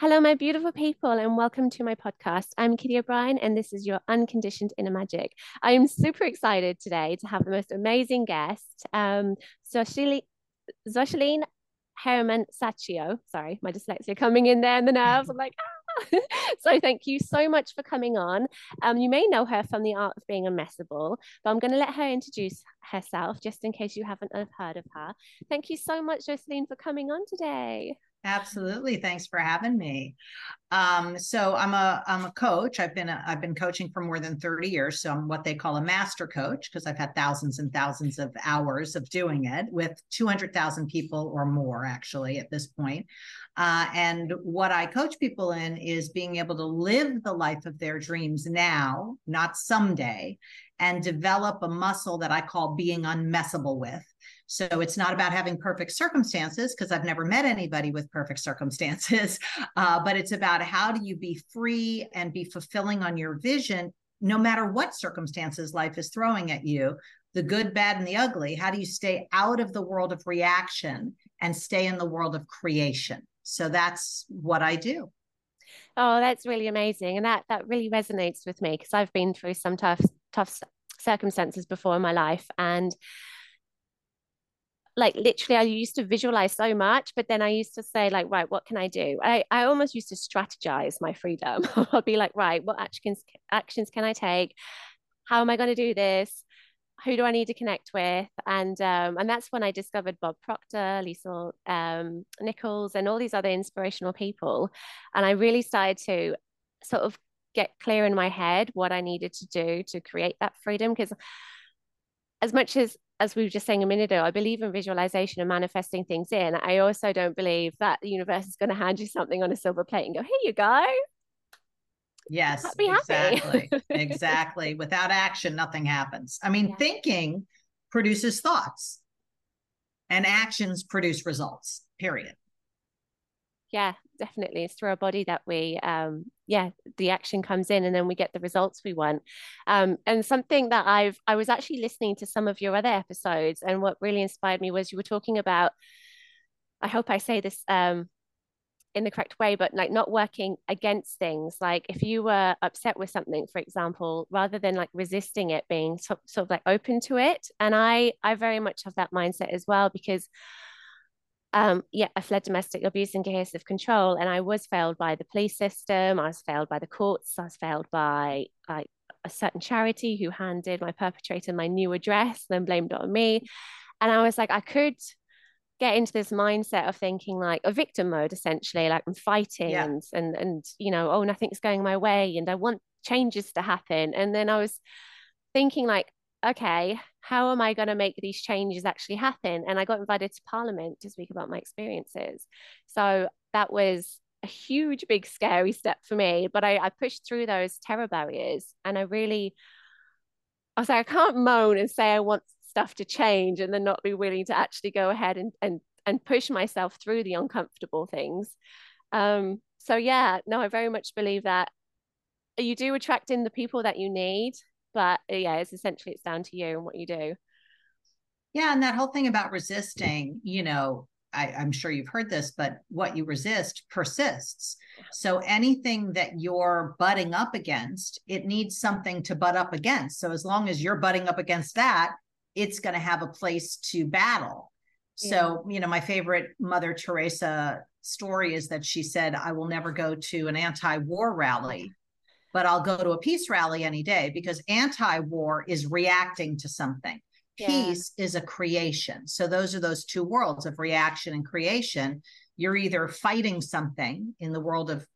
Hello, my beautiful people, and welcome to my podcast. I'm Kitty O'Brien, and this is your Unconditioned Inner Magic. I am super excited today to have the most amazing guest, um, Zoshaline Herman Saccio. Sorry, my dyslexia coming in there and the nerves. I'm like, ah. so thank you so much for coming on. Um, you may know her from the art of being unmessable, but I'm going to let her introduce herself just in case you haven't heard of her. Thank you so much, Josselyne, for coming on today. Absolutely. Thanks for having me. Um, so I'm a I'm a coach. I've been a, I've been coaching for more than 30 years. So I'm what they call a master coach because I've had thousands and thousands of hours of doing it with 200,000 people or more actually at this point. Uh, and what I coach people in is being able to live the life of their dreams now, not someday, and develop a muscle that I call being unmessable with. So it's not about having perfect circumstances because I've never met anybody with perfect circumstances, uh, but it's about how do you be free and be fulfilling on your vision, no matter what circumstances life is throwing at you the good, bad, and the ugly. How do you stay out of the world of reaction and stay in the world of creation? So that's what I do. Oh, that's really amazing. And that that really resonates with me because I've been through some tough tough circumstances before in my life and like literally I used to visualize so much, but then I used to say like, right, what can I do? I, I almost used to strategize my freedom. I'll be like, right, what actions actions can I take? How am I going to do this? Who do I need to connect with? And um, and that's when I discovered Bob Proctor, Lisa um, Nichols, and all these other inspirational people. And I really started to sort of get clear in my head what I needed to do to create that freedom. Because as much as as we were just saying a minute ago, I believe in visualization and manifesting things in. I also don't believe that the universe is going to hand you something on a silver plate and go, here you go. Yes, exactly. exactly. Without action, nothing happens. I mean, yeah. thinking produces thoughts and actions produce results, period yeah definitely it's through our body that we um yeah the action comes in and then we get the results we want. Um and something that i've i was actually listening to some of your other episodes and what really inspired me was you were talking about i hope i say this um in the correct way but like not working against things. Like if you were upset with something for example rather than like resisting it being so, sort of like open to it. And i i very much have that mindset as well because um, yeah, I fled domestic abuse and coercive control, and I was failed by the police system. I was failed by the courts. I was failed by like a certain charity who handed my perpetrator my new address, then blamed it on me. And I was like, I could get into this mindset of thinking like a victim mode, essentially, like I'm fighting yeah. and and and you know, oh, nothing's going my way, and I want changes to happen. And then I was thinking like, okay, how am I going to make these changes actually happen? And I got invited to Parliament to speak about my experiences. So that was a huge, big, scary step for me. But I, I pushed through those terror barriers and I really, I was like, I can't moan and say I want stuff to change and then not be willing to actually go ahead and, and, and push myself through the uncomfortable things. Um, so yeah, no, I very much believe that you do attract in the people that you need but uh, yeah it's essentially it's down to you and what you do. Yeah and that whole thing about resisting you know I, i'm sure you've heard this but what you resist persists. So anything that you're butting up against it needs something to butt up against. So as long as you're butting up against that it's going to have a place to battle. So you know my favorite mother teresa story is that she said i will never go to an anti-war rally but I'll go to a peace rally any day because anti war is reacting to something. Yeah. Peace is a creation. So those are those two worlds of reaction and creation. You're either fighting something in the world of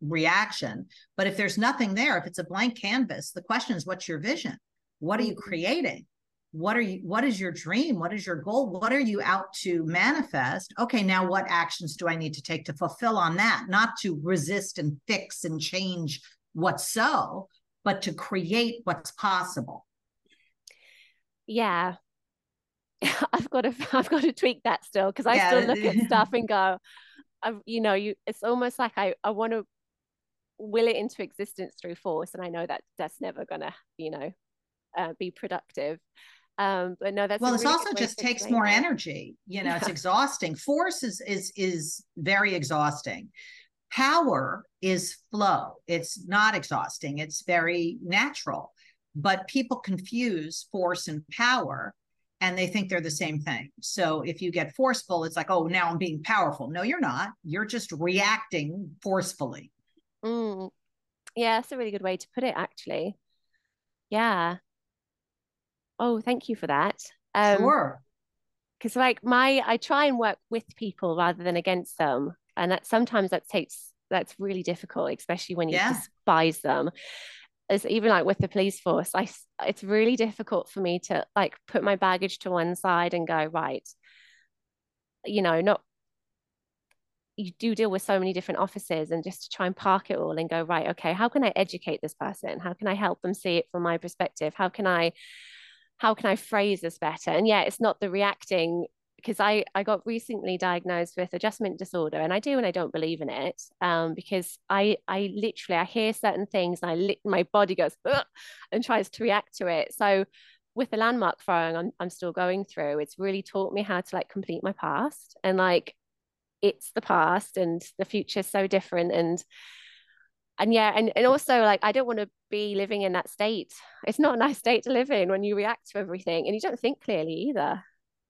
reaction, but if there's nothing there, if it's a blank canvas, the question is what's your vision? What are you mm-hmm. creating? What are you what is your dream? What is your goal? What are you out to manifest? Okay, now what actions do I need to take to fulfill on that? Not to resist and fix and change what's so, but to create what's possible. Yeah. I've got to I've got to tweak that still because I yeah. still look at stuff and go, I, you know, you it's almost like I I want to will it into existence through force, and I know that that's never gonna you know uh, be productive. Um, but no, that's well. Really it's also just takes more that. energy. You know, yeah. it's exhausting. Force is is is very exhausting Power is flow. It's not exhausting. It's very natural. But people confuse force and power and they think they're the same thing. So if you get forceful, it's like, oh, now I'm being powerful. No, you're not. You're just reacting forcefully. Mm. Yeah, that's a really good way to put it, actually. Yeah. Oh, thank you for that. Um, sure. Because like my, I try and work with people rather than against them, and that sometimes that takes that's really difficult, especially when you yeah. despise them. As even like with the police force i it's really difficult for me to like put my baggage to one side and go right you know not you do deal with so many different offices and just to try and park it all and go right okay how can i educate this person? How can i help them see it from my perspective? How can i how can i phrase this better? And yeah it's not the reacting because I, I got recently diagnosed with adjustment disorder and I do and I don't believe in it um, because I I literally I hear certain things and I li- my body goes and tries to react to it. So with the landmark throwing I'm, I'm still going through it's really taught me how to like complete my past and like it's the past and the future is so different and and yeah and, and also like I don't want to be living in that state. It's not a nice state to live in when you react to everything and you don't think clearly either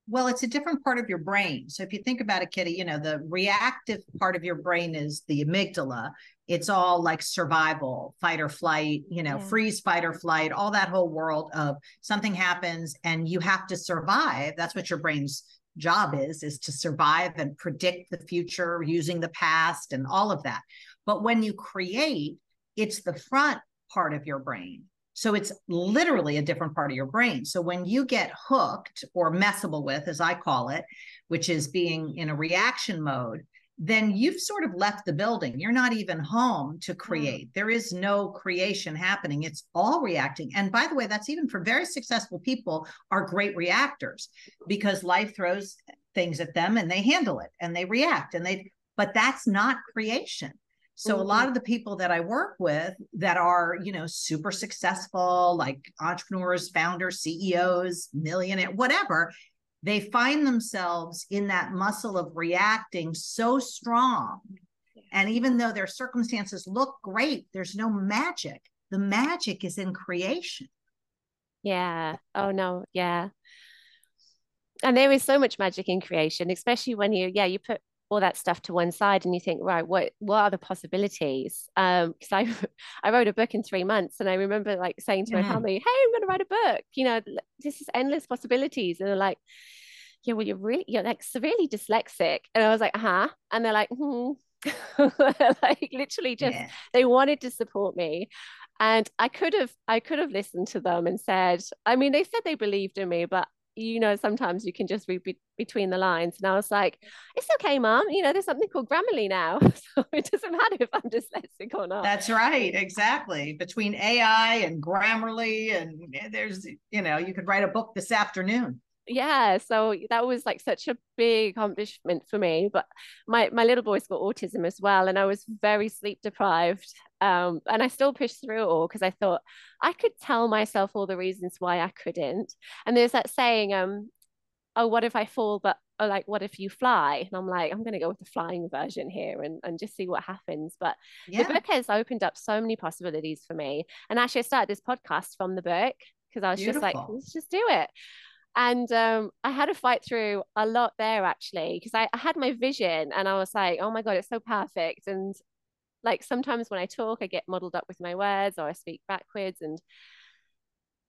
well, it's a different part of your brain. So if you think about it, Kitty, you know, the reactive part of your brain is the amygdala. It's all like survival, fight or flight, you know, yeah. freeze, fight or flight, all that whole world of something happens and you have to survive. That's what your brain's job is, is to survive and predict the future using the past and all of that. But when you create, it's the front part of your brain so it's literally a different part of your brain. So when you get hooked or messable with, as I call it, which is being in a reaction mode, then you've sort of left the building. You're not even home to mm. create. There is no creation happening. It's all reacting. And by the way, that's even for very successful people are great reactors because life throws things at them and they handle it and they react and they but that's not creation. So mm-hmm. a lot of the people that I work with that are, you know, super successful, like entrepreneurs, founders, CEOs, millionaire, whatever, they find themselves in that muscle of reacting so strong. And even though their circumstances look great, there's no magic. The magic is in creation. Yeah. Oh no. Yeah. And there is so much magic in creation, especially when you, yeah, you put all that stuff to one side and you think right what what are the possibilities? Um because i i wrote a book in three months and i remember like saying to my family hey i'm going to write a book you know this is endless possibilities. And they're like yeah well you're really you're like severely dyslexic. And i was like huh and they're like hmm like literally just yeah. they wanted to support me and i could have i could have listened to them and said i mean they said they believed in me but you know, sometimes you can just read be- between the lines. And I was like, it's okay, mom. You know, there's something called Grammarly now. So it doesn't matter if I'm dyslexic or not. That's right. Exactly. Between AI and Grammarly, and eh, there's, you know, you could write a book this afternoon yeah so that was like such a big accomplishment for me but my my little boy's got autism as well and i was very sleep deprived um, and i still pushed through it all because i thought i could tell myself all the reasons why i couldn't and there's that saying um oh what if i fall but or like what if you fly and i'm like i'm going to go with the flying version here and, and just see what happens but yeah. the book has opened up so many possibilities for me and actually i started this podcast from the book because i was Beautiful. just like let's just do it and um, I had to fight through a lot there actually because I, I, had my vision and I was like, oh my god, it's so perfect. And like sometimes when I talk, I get muddled up with my words or I speak backwards, and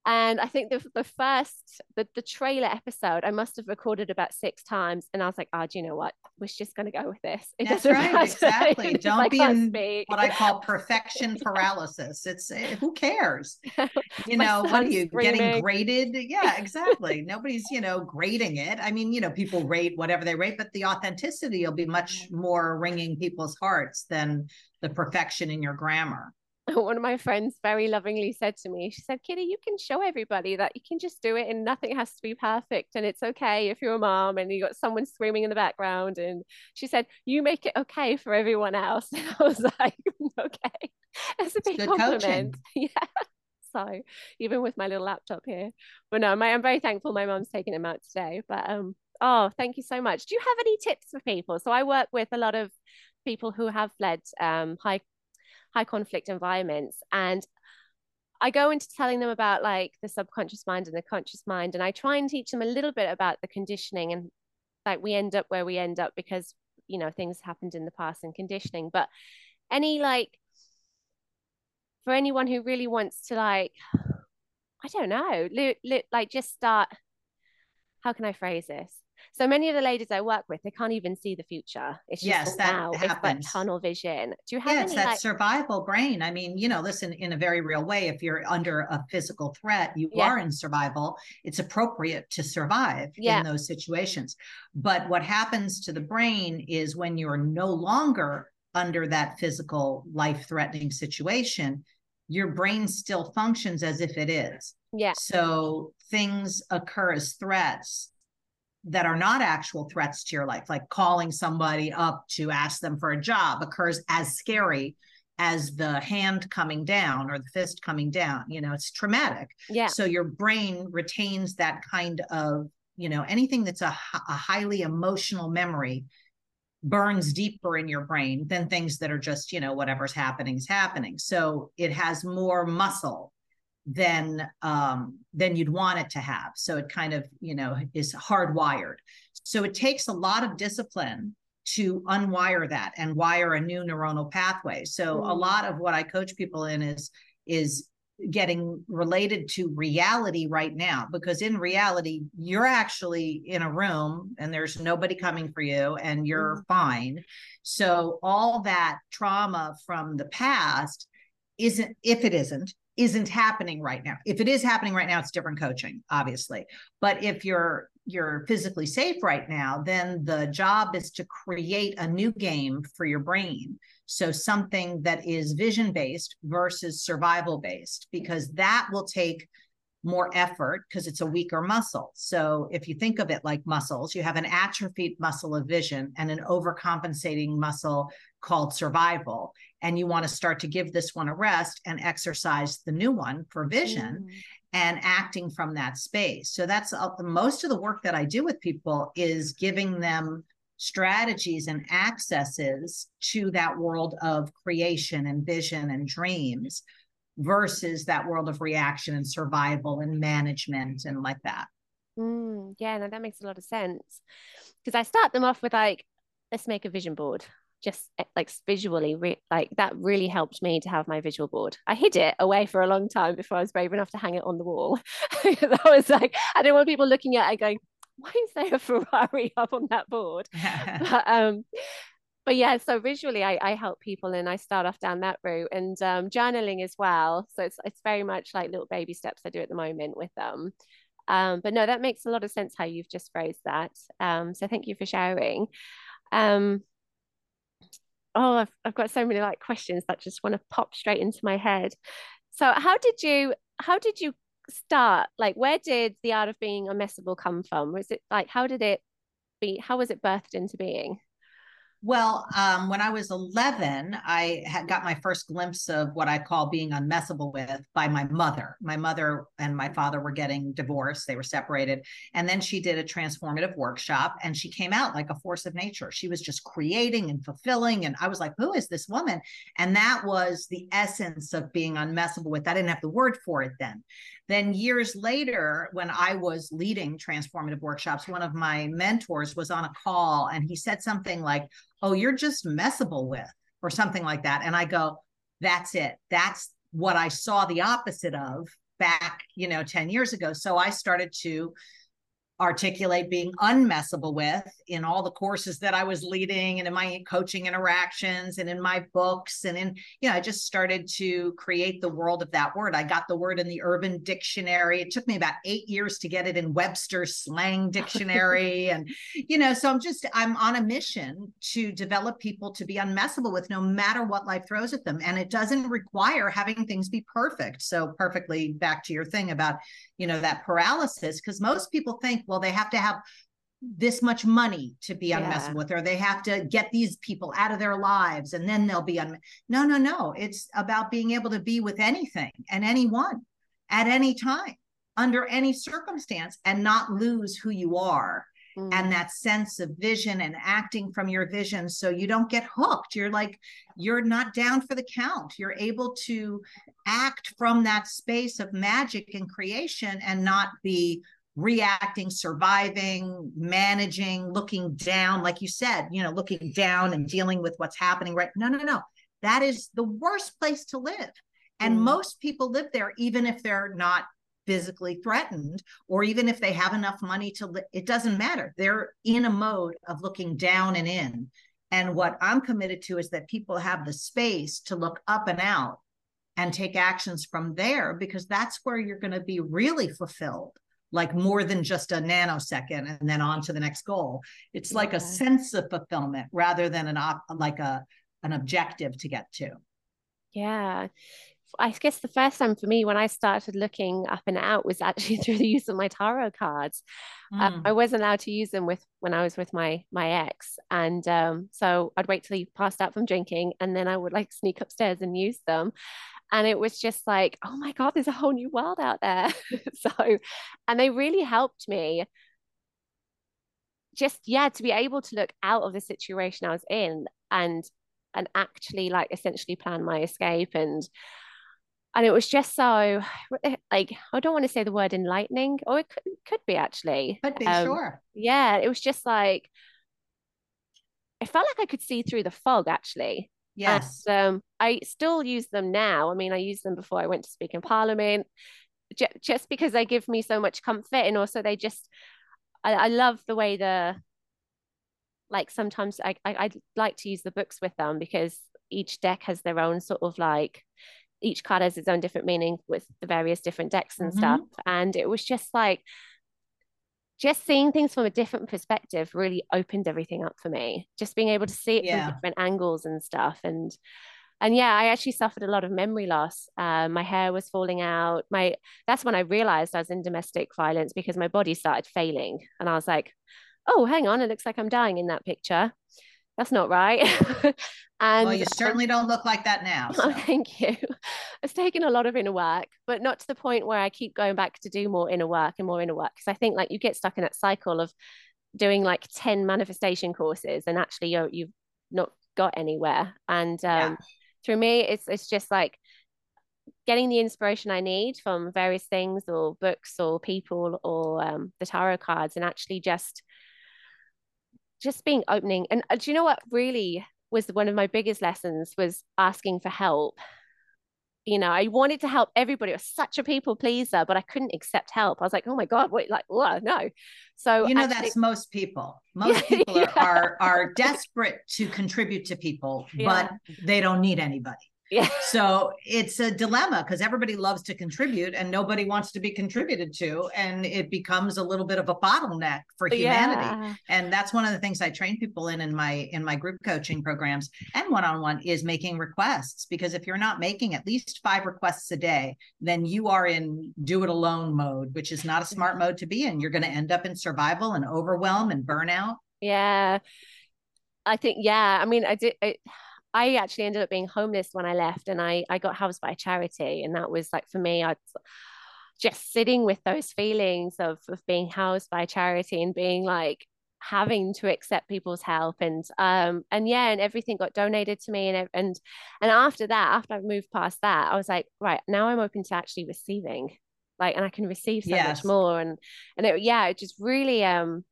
and I think the, the first, the, the trailer episode, I must have recorded about six times. And I was like, oh, do you know what? We're just going to go with this. It That's right. Matter. Exactly. Don't be in speak. what I call perfection paralysis. It's eh, who cares? You know, what are you screaming. getting graded? Yeah, exactly. Nobody's, you know, grading it. I mean, you know, people rate whatever they rate, but the authenticity will be much more ringing people's hearts than the perfection in your grammar. one of my friends very lovingly said to me, she said, Kitty, you can show everybody that you can just do it and nothing has to be perfect. And it's okay if you're a mom and you got someone screaming in the background. And she said, You make it okay for everyone else. And I was like, Okay. That's a big compliment. Coaching. Yeah. So even with my little laptop here. But no, my, I'm very thankful my mom's taking him out today. But um, oh, thank you so much. Do you have any tips for people? So I work with a lot of people who have led um, high high conflict environments and I go into telling them about like the subconscious mind and the conscious mind, and I try and teach them a little bit about the conditioning and like we end up where we end up because you know things happened in the past and conditioning. But any like for anyone who really wants to like, I don't know, li- li- like just start. How can I phrase this? So many of the ladies I work with, they can't even see the future. It's just yes, that now. happens. It's like tunnel vision. Do you have yeah, any that like, survival brain. I mean, you know, listen, in a very real way, if you're under a physical threat, you Yeah. are in survival. It's appropriate to survive Yeah. in those situations. But what happens to the brain is when you're no longer under that physical life threatening situation, your brain still functions as if it is. yeah, So things occur as threats that are not actual threats to your life, like calling somebody up to ask them for a job, occurs as scary as the hand coming down or the fist coming down. You know, it's traumatic. yeah, So your brain retains that kind of, you know, anything that's a, a highly emotional memory burns deeper in your brain than things that are just, you know, whatever's happening is happening. So it has more muscle than um than you'd want it to have. So it kind of, you know, is hardwired. So it takes a lot of discipline to unwire that and wire a new neuronal pathway. So a Mm. lot of what I coach people in is is getting related to reality right now because in reality you're actually in a room and there's nobody coming for you and you're fine so all that trauma from the past isn't if it isn't isn't happening right now if it is happening right now it's different coaching obviously but if you're you're physically safe right now then the job is to create a new game for your brain so something that is vision based versus survival based, because that will take more effort because it's a weaker muscle. So if you think of it like muscles, you have an atrophied muscle of vision and an overcompensating muscle called survival. And you want to start to give this one a rest and exercise the new one for vision Mm. and acting from that space. So that's uh, most of the work that I do with people is giving them strategies and accesses to that world of creation and vision and dreams versus that world of reaction and survival and management and like that. Mm, yeah, no, that makes a lot of sense. Because I start them off with like, let's make a vision board. Just eh, like visually, re- like that really helped me to have my visual board. I hid it away for a long time before I was brave enough to hang it on the wall. i was like, I didn't want people looking at it going, why is there a Ferrari up on that board? But, um, but yeah, so visually, I, I help people and I start off down that route and um, journaling as well. So it's it's very much like little baby steps I do at the moment with them. Um, but no, that makes a lot of sense how you've just phrased that. Um, so thank you for sharing. Um, oh, I've, I've got so many like questions that just want to pop straight into my head. So how did you how did you start? Like, where did the art of being unmessable come from? Was it like how did it be? How was it birthed into being? Well, um, when I was 11, I had got my first glimpse of what I call being unmessable with by my mother. My mother and my father were getting divorced, they were separated. And then she did a transformative workshop and she came out like a force of nature. She was just creating and fulfilling. And I was like, who is this woman? And that was the essence of being unmessable with. I didn't have the word for it then. Then years later, when I was leading transformative workshops, one of my mentors was on a call and he said something like, Oh, you're just messable with, or something like that. And I go, That's it. That's what I saw the opposite of back, you know, 10 years ago. So I started to articulate being unmessable with in all the courses that I was leading and in my coaching interactions and in my books and in you know I just started to create the world of that word. I got the word in the urban dictionary. It took me about 8 years to get it in Webster's slang dictionary and you know so I'm just I'm on a mission to develop people to be unmessable with no matter what life throws at them and it doesn't require having things be perfect. So perfectly back to your thing about you know that paralysis because most people think well they have to have this much money to be Yeah. unmessable with or they have to get these people out of their lives and then they'll be un no no no it's about being able to be with anything and anyone at any time under any circumstance and not lose who you are mm. and that sense of vision and acting from your vision so you don't get hooked you're like you're not down for the count you're able to act from that space of magic and creation and not be reacting surviving managing looking down like you said you know looking down and dealing with what's happening right? No no no. That is the worst place to live. And mm. most people live there even if they're not physically threatened or even if they have enough money to it doesn't matter. They're in a mode of looking down and in. And what i'm committed to is that people have the space to look up and out and take actions from there because that's where you're going to be really fulfilled like more than just a nanosecond and then on to the next goal it's like a sense of fulfillment rather than an op- like a an objective to get to yeah I guess the first time for me when I started looking up and out was actually through the use of my tarot cards. Mm. Um, I wasn't allowed to use them with when I was with my my ex, and um, so I'd wait till he passed out from drinking, and then I would like sneak upstairs and use them. And it was just like, oh my god, there's a whole new world out there. so, and they really helped me. Just yeah, to be able to look out of the situation I was in and and actually like essentially plan my escape and and it was just so like I don't want to say the word enlightening, or it could, could be actually. Could be um, sure. Yeah, it was just like it felt like I could see through the fog actually. Yes. And, um, I still use them now. I mean, I used them before I went to speak in Parliament, j- just because they give me so much comfort, and also they just I, I love the way the like sometimes I, I I like to use the books with them because each deck has their own sort of like each card has its own different meaning with the various different decks and mm-hmm. stuff. And it was just like, just seeing things from a different perspective really opened everything up for me. Just being able to see it yeah. from different angles and stuff. And and yeah, I actually suffered a lot of memory loss. Uh, my hair was falling out. My that's when I realized I was in domestic violence because my body started failing, and I was like, "Oh, hang on, it looks like I'm dying in that picture." That's not right. and well, you certainly don't look like that now. So. Oh, thank you. It's taken a lot of inner work, but not to the point where I keep going back to do more inner work and more inner work. Because I think like you get stuck in that cycle of doing like 10 manifestation courses and actually you're, you've not got anywhere. And um, yeah. through me, it's it's just like getting the inspiration I need from various things or books or people or um, the tarot cards and actually just just being opening. And uh, do you know what really was one of my biggest lessons was asking for help. You know, I wanted to help everybody. I was such a people pleaser, but I couldn't accept help. I was like, oh my God, wait, like, what? No. So you know, actually, that's most people. Most people yeah. are, are are desperate to contribute to people, yeah. but they don't need anybody. Yeah. So it's a dilemma because everybody loves to contribute and nobody wants to be contributed to. And it becomes a little bit of a bottleneck for humanity. Yeah. And that's one of the things I train people in in my in my group coaching programs and one-on-one is making requests. Because if you're not making at least five requests a day, then you are in do it alone mode, which is not a smart mode to be in. You're going to end up in survival and overwhelm and burnout. Yeah. I think, yeah. I mean, I did. I, I actually ended up being homeless when I left and I, I got housed by a charity. And that was like for me, I just sitting with those feelings of, of being housed by a charity and being like having to accept people's help and um and yeah and everything got donated to me and and and after that after I moved past that I was like right now I'm open to actually receiving like and I can receive so yes. much more and and it, yeah it just really um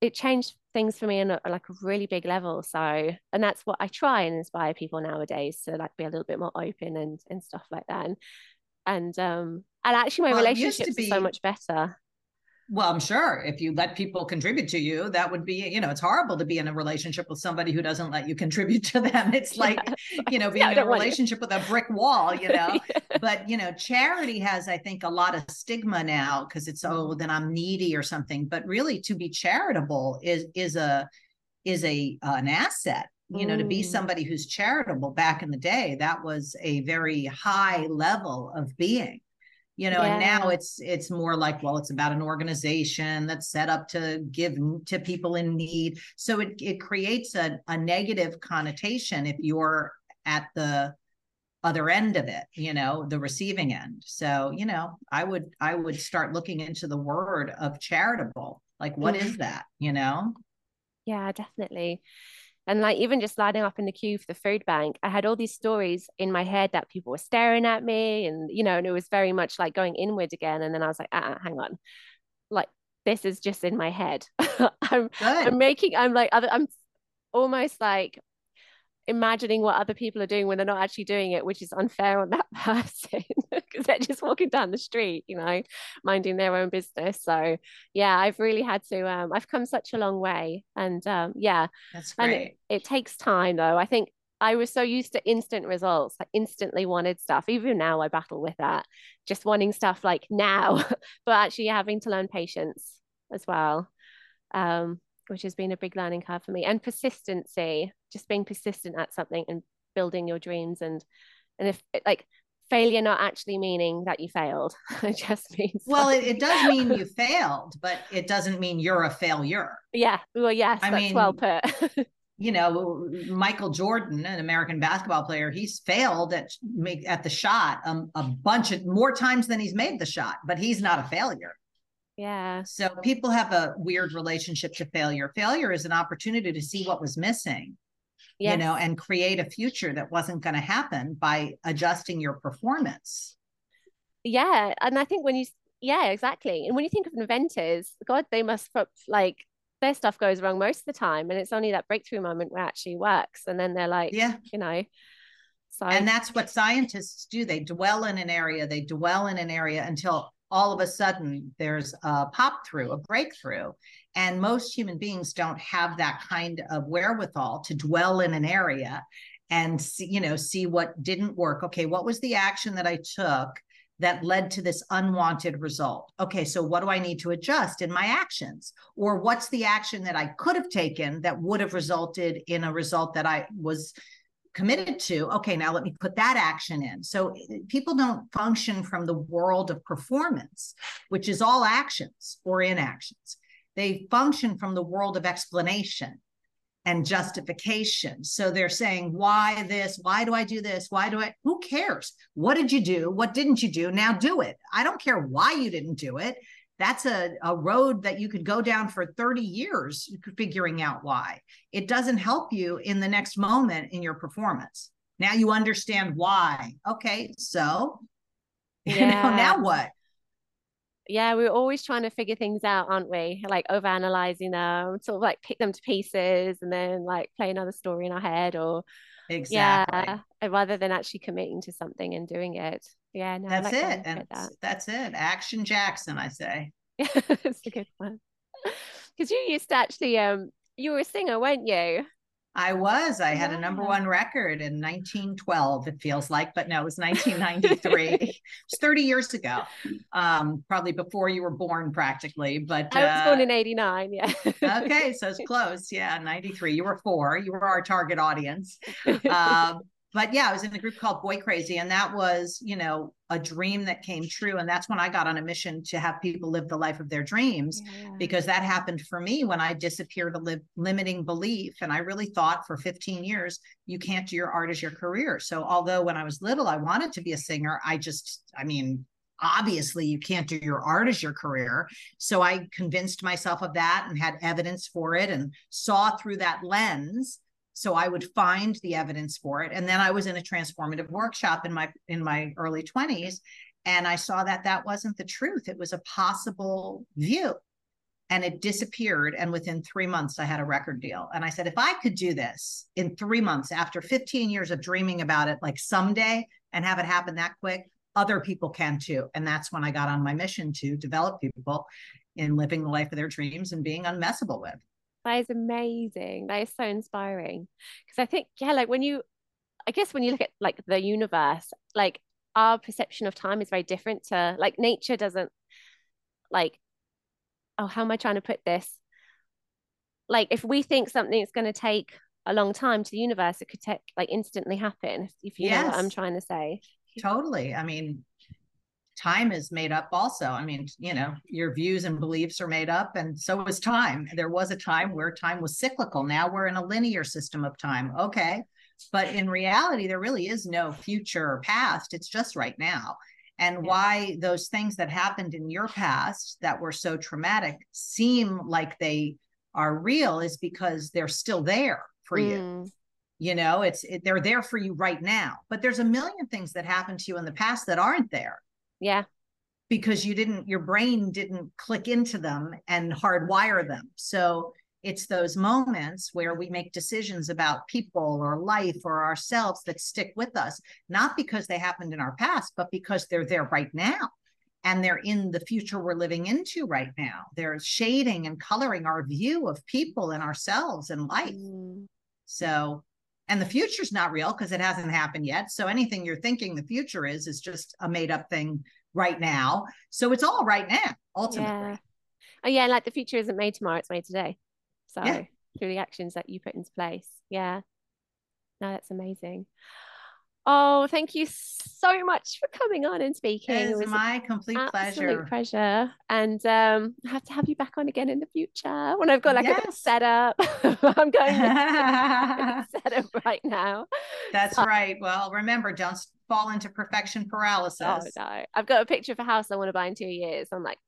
it changed things for me on a, like a really big level so and that's what I try and inspire people nowadays to like be a little bit more open and and stuff like that and and um and actually my well, relationships be, are so much better well i'm sure if you let people contribute to you that would be you know it's horrible to be in a relationship with somebody who doesn't let you contribute to them. It's like you know being yeah, in a relationship with a brick wall you know? Yeah. but you know charity has i think a lot of stigma now because it's oh then i'm needy or something. But really to be charitable is is a is a uh, an asset you know, to be mm. somebody who's charitable back in the day, that was a very high level of being you know yeah. and now it's it's more like well it's about an organization that's set up to give to people in need so it, it creates a, a negative connotation if you're at the other end of it you know the receiving end so you know i would i would start looking into the word of charitable Like, what is that? You know? Yeah, definitely. And like even just lining up in the queue for the food bank, I had all these stories in my head that people were staring at me, and you know, and it was very much like going inward again. And then I was like, uh, hang on, like this is just in my head. I'm. I'm making I'm like I'm almost like imagining what other people are doing when they're not actually doing it, which is unfair on that person because they're just walking down the street, you know, minding their own business. So yeah, I've really had to um I've come such a long way. And um yeah, That's and it, it takes time though. I think I was so used to instant results. I instantly wanted stuff. Even now I battle with that. Just wanting stuff like now, but actually having to learn patience as well. Um, which has been a big learning curve for me. And persistency, just being persistent at something and building your dreams and and if like failure not actually meaning that you failed. it just means Well, it, it does mean you failed, but it doesn't mean you're a failure. yeah. Well, yes, I that's well put. You know, Michael Jordan, an American basketball player, he's failed at make at the shot um, a bunch of more times than he's made the shot, but he's not a failure. yeah. So people have a weird relationship to failure. Failure is an opportunity to see what was missing, Yes. you know, and create a future that wasn't going to happen by adjusting your performance. yeah and i think when you yeah exactly and when you think of inventors god they must like their stuff goes wrong most of the time and it's only that breakthrough moment where it actually works and then they're like Yeah. you know so And that's what scientists do. They dwell in an area, they dwell in an area until all of a sudden there's a pop through, a breakthrough. And most human beings don't have that kind of wherewithal to dwell in an area and see, you know, see what didn't work. Okay, what was the action that I took that led to this unwanted result? Okay, so what do I need to adjust in my actions? Or what's the action that I could have taken that would have resulted in a result that I was committed to okay now let me put that action in. So people don't function from the world of performance which is all actions or inactions. They function from the world of explanation and justification. So they're saying why this? Why do i do this? Why do i who cares? What did you do? What didn't you do? Now do it. I don't care why you didn't do it that's a, a road that you could go down for 30 years figuring out why. It doesn't help you in the next moment in your performance. Now you understand why. Okay so you know Yeah. now what? Yeah we're always trying to figure things out aren't we? Like over analyzing them sort of like pick them to pieces and then like play another story in our head or exactly. yeah rather than actually committing to something and doing it yeah no that's like it and that. that's it action jackson i say it's a good one. Because you used to actually, um, you were a singer, weren't you? I was. I had a number one record in 1912, it feels like, but no, it was 1993. it's 30 years ago. Um, probably before you were born, practically. But I was born uh, in 89, yeah. okay, so it's close. Yeah, 93. You were four. You were our target audience. Um, but yeah, I was in a group called Boy Krazy, and that was, you know, a dream that came true. And that's when I got on a mission to have people live the life of their dreams Yeah. because that happened for me when I disappeared a li- limiting belief. And I really thought for 15 years, you can't do your art as your career. So, although when I was little, I wanted to be a singer, I just, I mean, obviously you can't do your art as your career. So, I convinced myself of that and had evidence for it and saw through that lens so i would find the evidence for it. And then i was in a transformative workshop in my in my early 20s and i saw that that wasn't the truth. It was a possible view. And it disappeared and within 3 months i had a record deal. And i said if i could do this in 3 months after 15 years of dreaming about it like someday and have it happen that quick other people can too. And that's when i got on my mission to develop people in living the life of their dreams and being unmessable with That is amazing. That is so inspiring. Because I think, yeah, like when you, I guess when you look at like the universe, like our perception of time is very different to like nature doesn't like, oh, how am I trying to put this? Like if we think something is going to take a long time to the universe, it could take like instantly happen. If, if you know what I'm trying to say. totally i mean time is made up also. I mean you know your views and beliefs are made up and so is time. There was a time where time was cyclical. Now we're in a linear system of time. Okay. But in reality there really is no future or past. It's just right now. And why those things that happened in your past that were so traumatic seem like they are real is because they're still there for mm. you you know it's it, they're there for you right now. But there's a million things that happened to you in the past that aren't there yeah. Because you didn't your brain didn't click into them and hardwire them. So it's those moments where we make decisions about people or life or ourselves that stick with us not because they happened in our past but because they're there right now. And they're in the future we're living into right now. They're shading and coloring our view of people and ourselves and life. Mm. so and the future's not real because it hasn't happened yet. So anything you're thinking the future is is just a made up thing right now. So it's all right now ultimately. Yeah. oh yeah like the future isn't made tomorrow it's made today. So yeah. through the actions that you put into place. Yeah. No that's amazing Oh, thank you so much for coming on and speaking. It, it was my complete pleasure. pleasure. And um, I have to have you back on again in the future when I've got like yes. a setup. I'm going to set up right now. That's so, right. Well, remember, don't fall into perfection paralysis. Oh no. I've got a picture of a house I want to buy in two years. I'm like,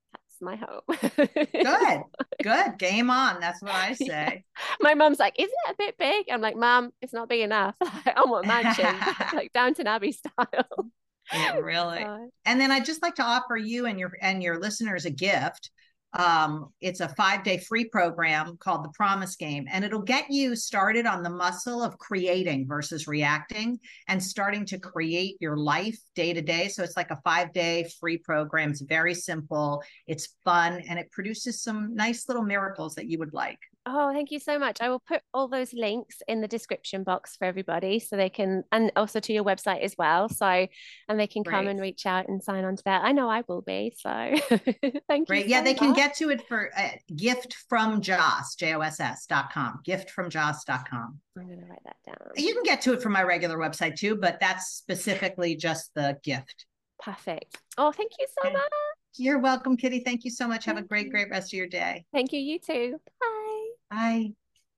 my home. good, good. Game on. That's what I say. Yeah. My mom's like, isn't it a bit big? I'm like, Mom, it's not big enough. I want mansion, like Downton Abbey style. Yeah, really. And then I'd just like to offer you and your and your listeners a gift. Um, it's a five day free program called the Promise Game, and it'll get you started on the muscle of creating versus reacting and starting to create your life day to day. So it's like a five day free program. It's very simple, it's fun, and it produces some nice little miracles that you would like. Oh, thank you so much. I will put all those links in the description box for everybody so they can, and also to your website as well. So, and they can come and reach out and sign on to that. I know I will be. So, thank Great. you. yeah, they much. can get to it for uh, gift from Joss, J O S S dot com, gift from Joss.com. I'm going to write that down. You can get to it from my regular website too, but that's specifically just the gift. Perfect. Oh, thank you so much. You're welcome, Kitty. Thank you so much. Have a great, great rest of your day. Thank you. You too. Bye. Bye.